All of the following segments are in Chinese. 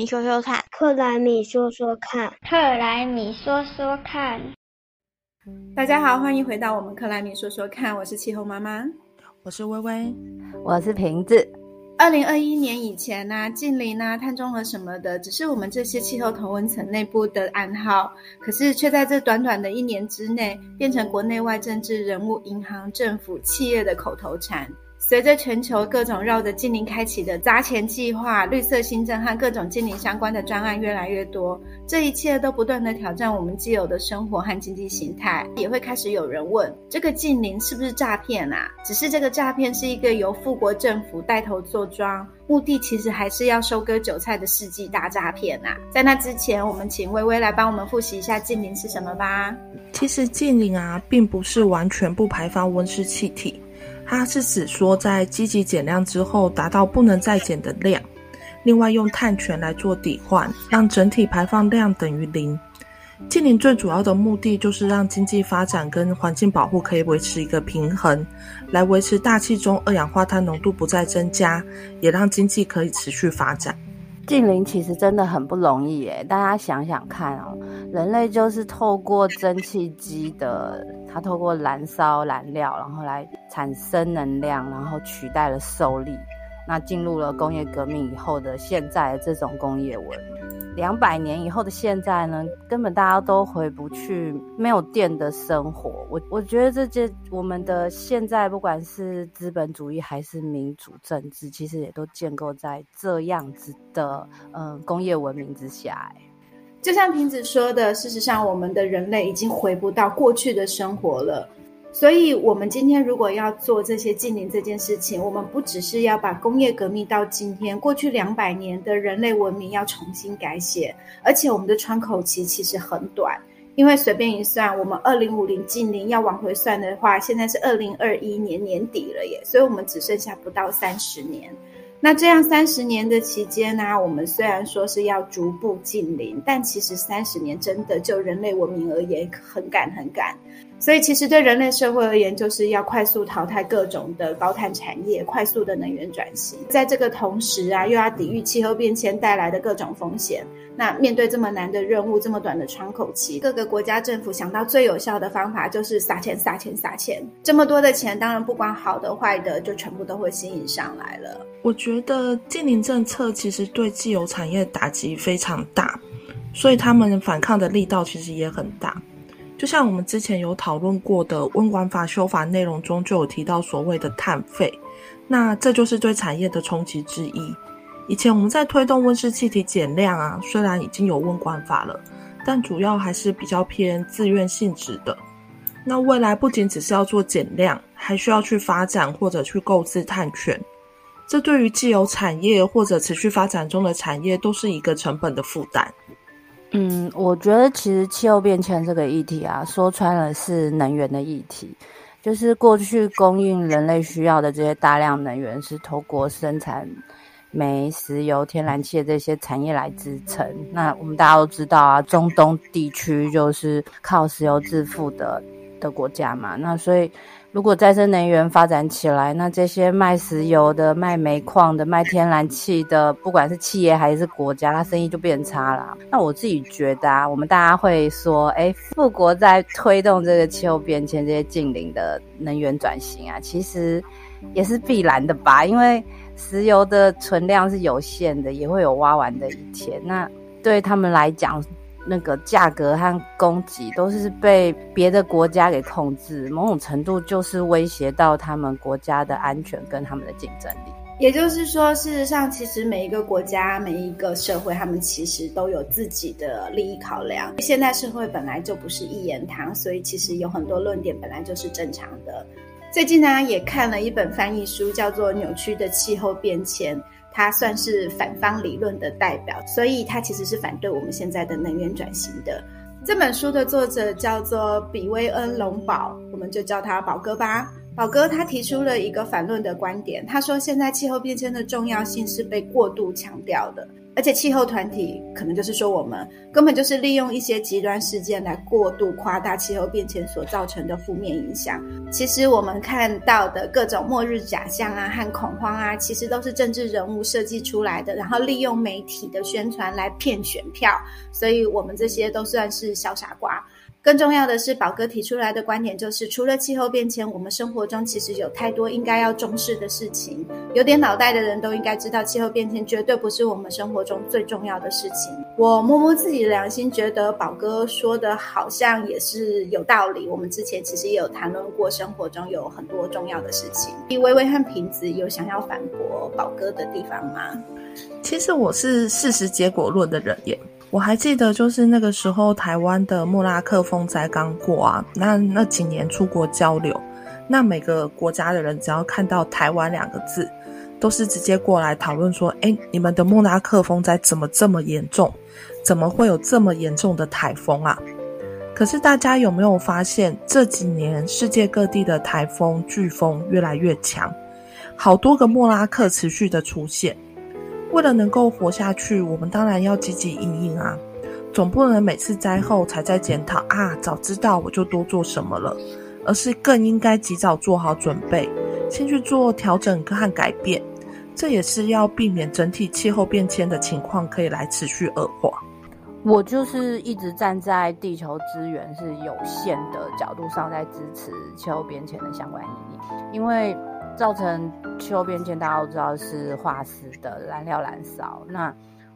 米说说看，克莱米说说看，克莱米说说看。大家好，欢迎回到我们克莱米说说看，我是气候妈妈，我是微微，我是瓶子。二零二一年以前呢，近邻啊、碳中和什么的，只是我们这些气候同温层内部的暗号，可是却在这短短的一年之内，变成国内外政治人物、银行、政府、企业的口头禅。随着全球各种绕着近邻开启的砸钱计划、绿色新政和各种近邻相关的专案越来越多，这一切都不断的挑战我们既有的生活和经济形态。也会开始有人问：这个近邻是不是诈骗啊？只是这个诈骗是一个由富国政府带头做庄，目的其实还是要收割韭菜的世纪大诈骗啊！在那之前，我们请微微来帮我们复习一下近邻是什么吧。其实近邻啊，并不是完全不排放温室气体。它是指说，在积极减量之后，达到不能再减的量，另外用碳权来做抵换，让整体排放量等于零。近邻最主要的目的就是让经济发展跟环境保护可以维持一个平衡，来维持大气中二氧化碳浓度不再增加，也让经济可以持续发展。近邻其实真的很不容易耶，大家想想看哦，人类就是透过蒸汽机的，它透过燃烧燃料，然后来产生能量，然后取代了受力。那进入了工业革命以后的现在这种工业文明，两百年以后的现在呢，根本大家都回不去没有电的生活。我我觉得这些我们的现在，不管是资本主义还是民主政治，其实也都建构在这样子的嗯工业文明之下。就像瓶子说的，事实上，我们的人类已经回不到过去的生活了。所以，我们今天如果要做这些近邻这件事情，我们不只是要把工业革命到今天过去两百年的人类文明要重新改写，而且我们的窗口期其实很短，因为随便一算，我们二零五零近邻要往回算的话，现在是二零二一年年底了耶，所以我们只剩下不到三十年。那这样三十年的期间呢，我们虽然说是要逐步近邻，但其实三十年真的就人类文明而言很赶很赶。所以，其实对人类社会而言，就是要快速淘汰各种的高碳产业，快速的能源转型。在这个同时啊，又要抵御气候变迁带来的各种风险。那面对这么难的任务，这么短的窗口期，各个国家政府想到最有效的方法就是撒钱、撒钱、撒钱。这么多的钱，当然不管好的坏的，就全部都会吸引上来了。我觉得近邻政策其实对既有产业打击非常大，所以他们反抗的力道其实也很大。就像我们之前有讨论过的温管法修法内容中，就有提到所谓的碳费，那这就是对产业的冲击之一。以前我们在推动温室气体减量啊，虽然已经有温管法了，但主要还是比较偏自愿性质的。那未来不仅只是要做减量，还需要去发展或者去购置碳权，这对于既有产业或者持续发展中的产业都是一个成本的负担。嗯，我觉得其实气候变迁这个议题啊，说穿了是能源的议题，就是过去供应人类需要的这些大量能源是透过生产煤、石油、天然气的这些产业来支撑。那我们大家都知道啊，中东地区就是靠石油致富的的国家嘛，那所以。如果再生能源发展起来，那这些卖石油的、卖煤矿的、卖天然气的，不管是企业还是国家，它生意就变差了。那我自己觉得啊，我们大家会说，哎，富国在推动这个气候变迁、这些近邻的能源转型啊，其实也是必然的吧？因为石油的存量是有限的，也会有挖完的一天。那对他们来讲，那个价格和供给都是被别的国家给控制，某种程度就是威胁到他们国家的安全跟他们的竞争力。也就是说，事实上，其实每一个国家、每一个社会，他们其实都有自己的利益考量。现代社会本来就不是一言堂，所以其实有很多论点本来就是正常的。最近呢，也看了一本翻译书，叫做《扭曲的气候变迁》。他算是反方理论的代表，所以他其实是反对我们现在的能源转型的。这本书的作者叫做比威恩·龙堡，我们就叫他宝哥吧。宝哥他提出了一个反论的观点，他说现在气候变迁的重要性是被过度强调的。而且气候团体可能就是说，我们根本就是利用一些极端事件来过度夸大气候变迁所造成的负面影响。其实我们看到的各种末日假象啊和恐慌啊，其实都是政治人物设计出来的，然后利用媒体的宣传来骗选票。所以我们这些都算是小傻瓜。更重要的是，宝哥提出来的观点就是，除了气候变迁，我们生活中其实有太多应该要重视的事情。有点脑袋的人都应该知道，气候变迁绝对不是我们生活中最重要的事情。我摸摸自己的良心，觉得宝哥说的好像也是有道理。我们之前其实也有谈论过，生活中有很多重要的事情。微微和瓶子有想要反驳宝哥的地方吗？其实我是事实结果论的人耶。我还记得，就是那个时候台湾的莫拉克风灾刚过啊，那那几年出国交流，那每个国家的人只要看到台湾两个字，都是直接过来讨论说：“哎，你们的莫拉克风灾怎么这么严重？怎么会有这么严重的台风啊？”可是大家有没有发现，这几年世界各地的台风、飓风越来越强，好多个莫拉克持续的出现。为了能够活下去，我们当然要积极应应啊，总不能每次灾后才在检讨啊，早知道我就多做什么了，而是更应该及早做好准备，先去做调整和改变，这也是要避免整体气候变迁的情况可以来持续恶化。我就是一直站在地球资源是有限的角度上，在支持气候变迁的相关意义，因为。造成气候变迁，大家都知道是化石的燃料燃烧。那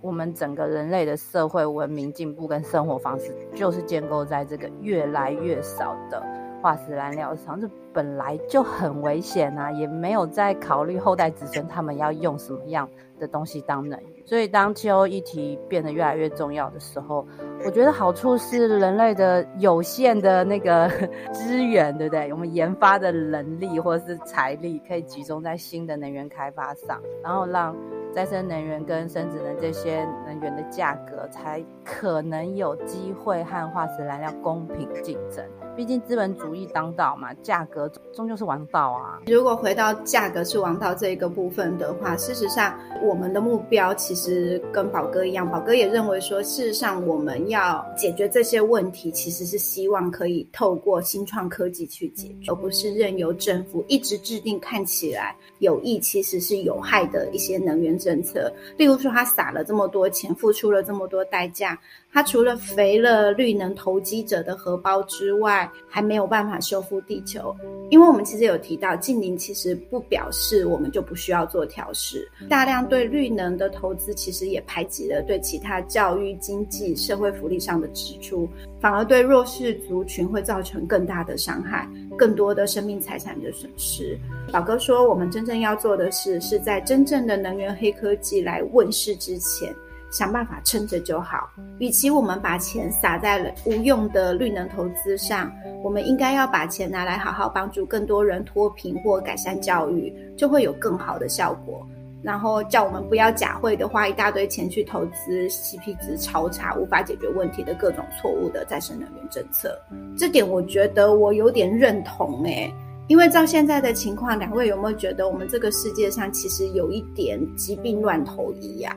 我们整个人类的社会文明进步跟生活方式，就是建构在这个越来越少的化石燃料厂。这本来就很危险啊，也没有在考虑后代子孙他们要用什么样的东西当能源。所以，当气候议题变得越来越重要的时候，我觉得好处是人类的有限的那个 资源，对不对？我们研发的能力或者是财力可以集中在新的能源开发上，然后让再生能源跟生殖能这些能源的价格才可能有机会和化石燃料公平竞争。毕竟资本主义当道嘛，价格终究是王道啊。如果回到价格是王道这一个部分的话，事实上我们的目标其实跟宝哥一样，宝哥也认为说，事实上我们要解决这些问题，其实是希望可以透过新创科技去解决，而不是任由政府一直制定看起来有益，其实是有害的一些能源政策。例如说，他撒了这么多钱，付出了这么多代价。他除了肥了绿能投机者的荷包之外，还没有办法修复地球。因为我们其实有提到，近邻其实不表示我们就不需要做调试。大量对绿能的投资，其实也排挤了对其他教育、经济、社会福利上的支出，反而对弱势族群会造成更大的伤害，更多的生命财产的损失。老哥说，我们真正要做的事，是在真正的能源黑科技来问世之前。想办法撑着就好。与其我们把钱撒在了无用的绿能投资上，我们应该要把钱拿来好好帮助更多人脱贫或改善教育，就会有更好的效果。然后叫我们不要假会的花一大堆钱去投资 CP 值超差、无法解决问题的各种错误的再生能源政策。这点我觉得我有点认同诶，因为照现在的情况，两位有没有觉得我们这个世界上其实有一点疾病乱投医呀？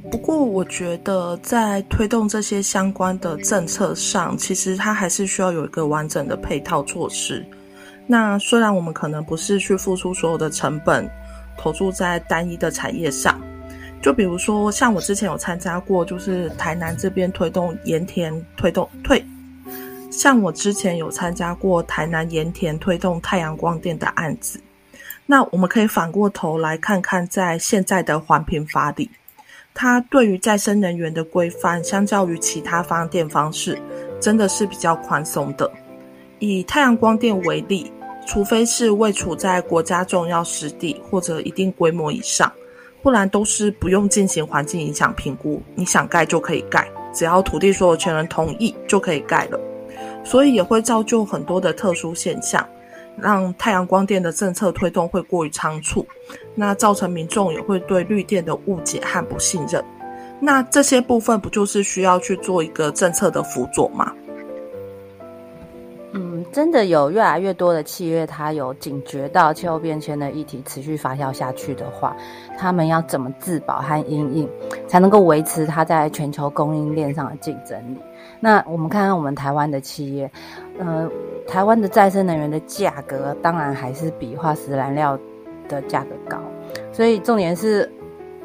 不过，我觉得在推动这些相关的政策上，其实它还是需要有一个完整的配套措施。那虽然我们可能不是去付出所有的成本，投注在单一的产业上，就比如说像我之前有参加过，就是台南这边推动盐田推动退，像我之前有参加过台南盐田推动太阳光电的案子。那我们可以反过头来看看，在现在的环评法里。它对于再生能源的规范，相较于其他发电方式，真的是比较宽松的。以太阳光电为例，除非是未处在国家重要湿地或者一定规模以上，不然都是不用进行环境影响评估，你想盖就可以盖，只要土地所有权人同意就可以盖了。所以也会造就很多的特殊现象。让太阳光电的政策推动会过于仓促，那造成民众也会对绿电的误解和不信任。那这些部分不就是需要去做一个政策的辅佐吗？嗯，真的有越来越多的企业，它有警觉到气候变迁的议题持续发酵下去的话，他们要怎么自保和应应，才能够维持它在全球供应链上的竞争力？那我们看看我们台湾的企业，呃，台湾的再生能源的价格当然还是比化石燃料的价格高，所以重点是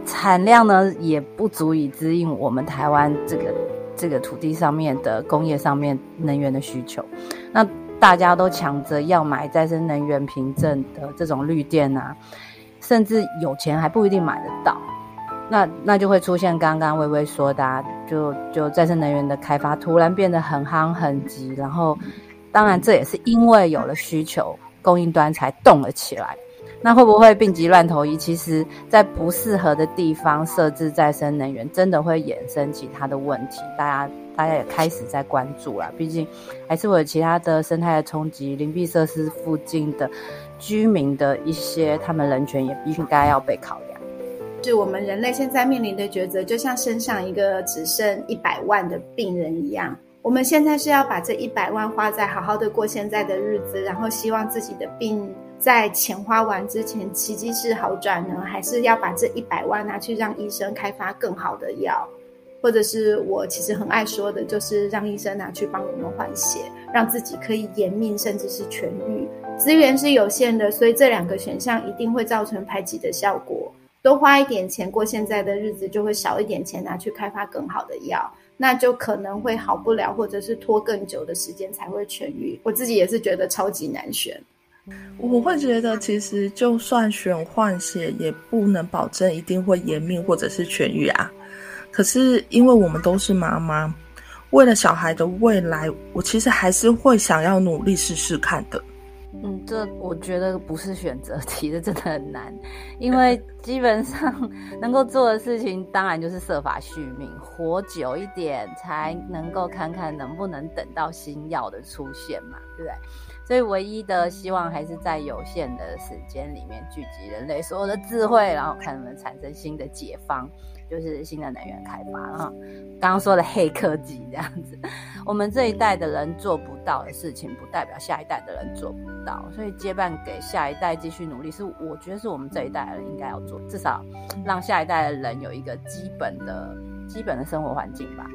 产量呢也不足以支应我们台湾这个。这个土地上面的工业上面能源的需求，那大家都抢着要买再生能源凭证的这种绿电啊，甚至有钱还不一定买得到，那那就会出现刚刚微微说的，就就再生能源的开发突然变得很夯很急，然后当然这也是因为有了需求，供应端才动了起来。那会不会病急乱投医？其实，在不适合的地方设置再生能源，真的会衍生其他的问题。大家，大家也开始在关注了。毕竟，还是会有其他的生态的冲击。林闭设施附近的居民的一些，他们人权也应该要被考量。是我们人类现在面临的抉择，就像身上一个只剩一百万的病人一样。我们现在是要把这一百万花在好好的过现在的日子，然后希望自己的病。在钱花完之前，奇迹式好转呢？还是要把这一百万拿去让医生开发更好的药，或者是我其实很爱说的，就是让医生拿去帮我们换血，让自己可以延命，甚至是痊愈。资源是有限的，所以这两个选项一定会造成排挤的效果。多花一点钱过现在的日子，就会少一点钱拿去开发更好的药，那就可能会好不了，或者是拖更久的时间才会痊愈。我自己也是觉得超级难选。我会觉得，其实就算选换血，也不能保证一定会延命或者是痊愈啊。可是，因为我们都是妈妈，为了小孩的未来，我其实还是会想要努力试试看的。嗯，这我觉得不是选择题，这真的很难，因为 基本上能够做的事情，当然就是设法续命，活久一点，才能够看看能不能等到新药的出现嘛，对不对？所以，唯一的希望还是在有限的时间里面聚集人类所有的智慧，然后看能不能产生新的解方，就是新的能源开发啊。刚刚说的黑科技这样子，我们这一代的人做不到的事情，不代表下一代的人做不到。所以，接办给下一代继续努力，是我觉得是我们这一代的人应该要做，至少让下一代的人有一个基本的、基本的生活环境吧。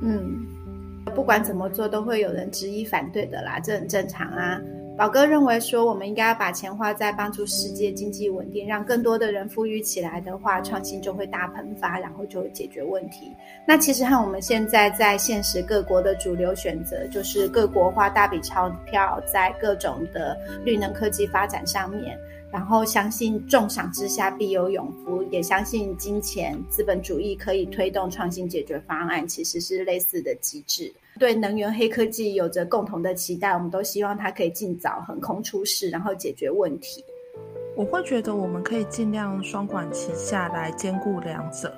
嗯。不管怎么做，都会有人执意反对的啦，这很正常啊。宝哥认为说，我们应该要把钱花在帮助世界经济稳定，让更多的人富裕起来的话，创新就会大喷发，然后就会解决问题。那其实和我们现在在现实各国的主流选择，就是各国花大笔钞票在各种的绿能科技发展上面。然后相信重赏之下必有勇夫，也相信金钱资本主义可以推动创新解决方案，其实是类似的机制。对能源黑科技有着共同的期待，我们都希望它可以尽早横空出世，然后解决问题。我会觉得我们可以尽量双管齐下来兼顾两者。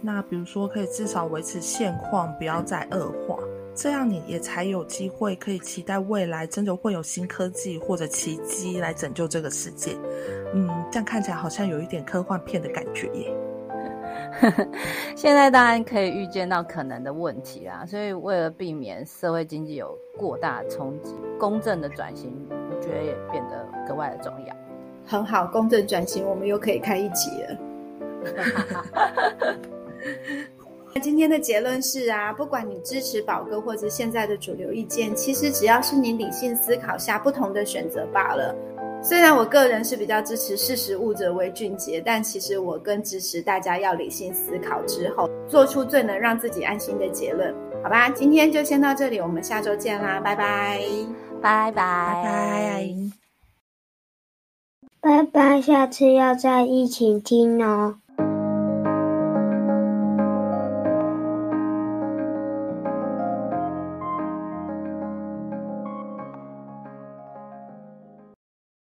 那比如说，可以至少维持现况，不要再恶化。这样你也才有机会可以期待未来真的会有新科技或者奇迹来拯救这个世界。嗯，这样看起来好像有一点科幻片的感觉耶。现在当然可以预见到可能的问题啦，所以为了避免社会经济有过大冲击，公正的转型我觉得也变得格外的重要。很好，公正转型我们又可以开一集了。那今天的结论是啊，不管你支持宝哥或者现在的主流意见，其实只要是你理性思考下不同的选择罢了。虽然我个人是比较支持识时务者为俊杰，但其实我更支持大家要理性思考之后，做出最能让自己安心的结论。好吧，今天就先到这里，我们下周见啦，拜拜，拜拜，拜拜，拜拜，下次要再一起听哦。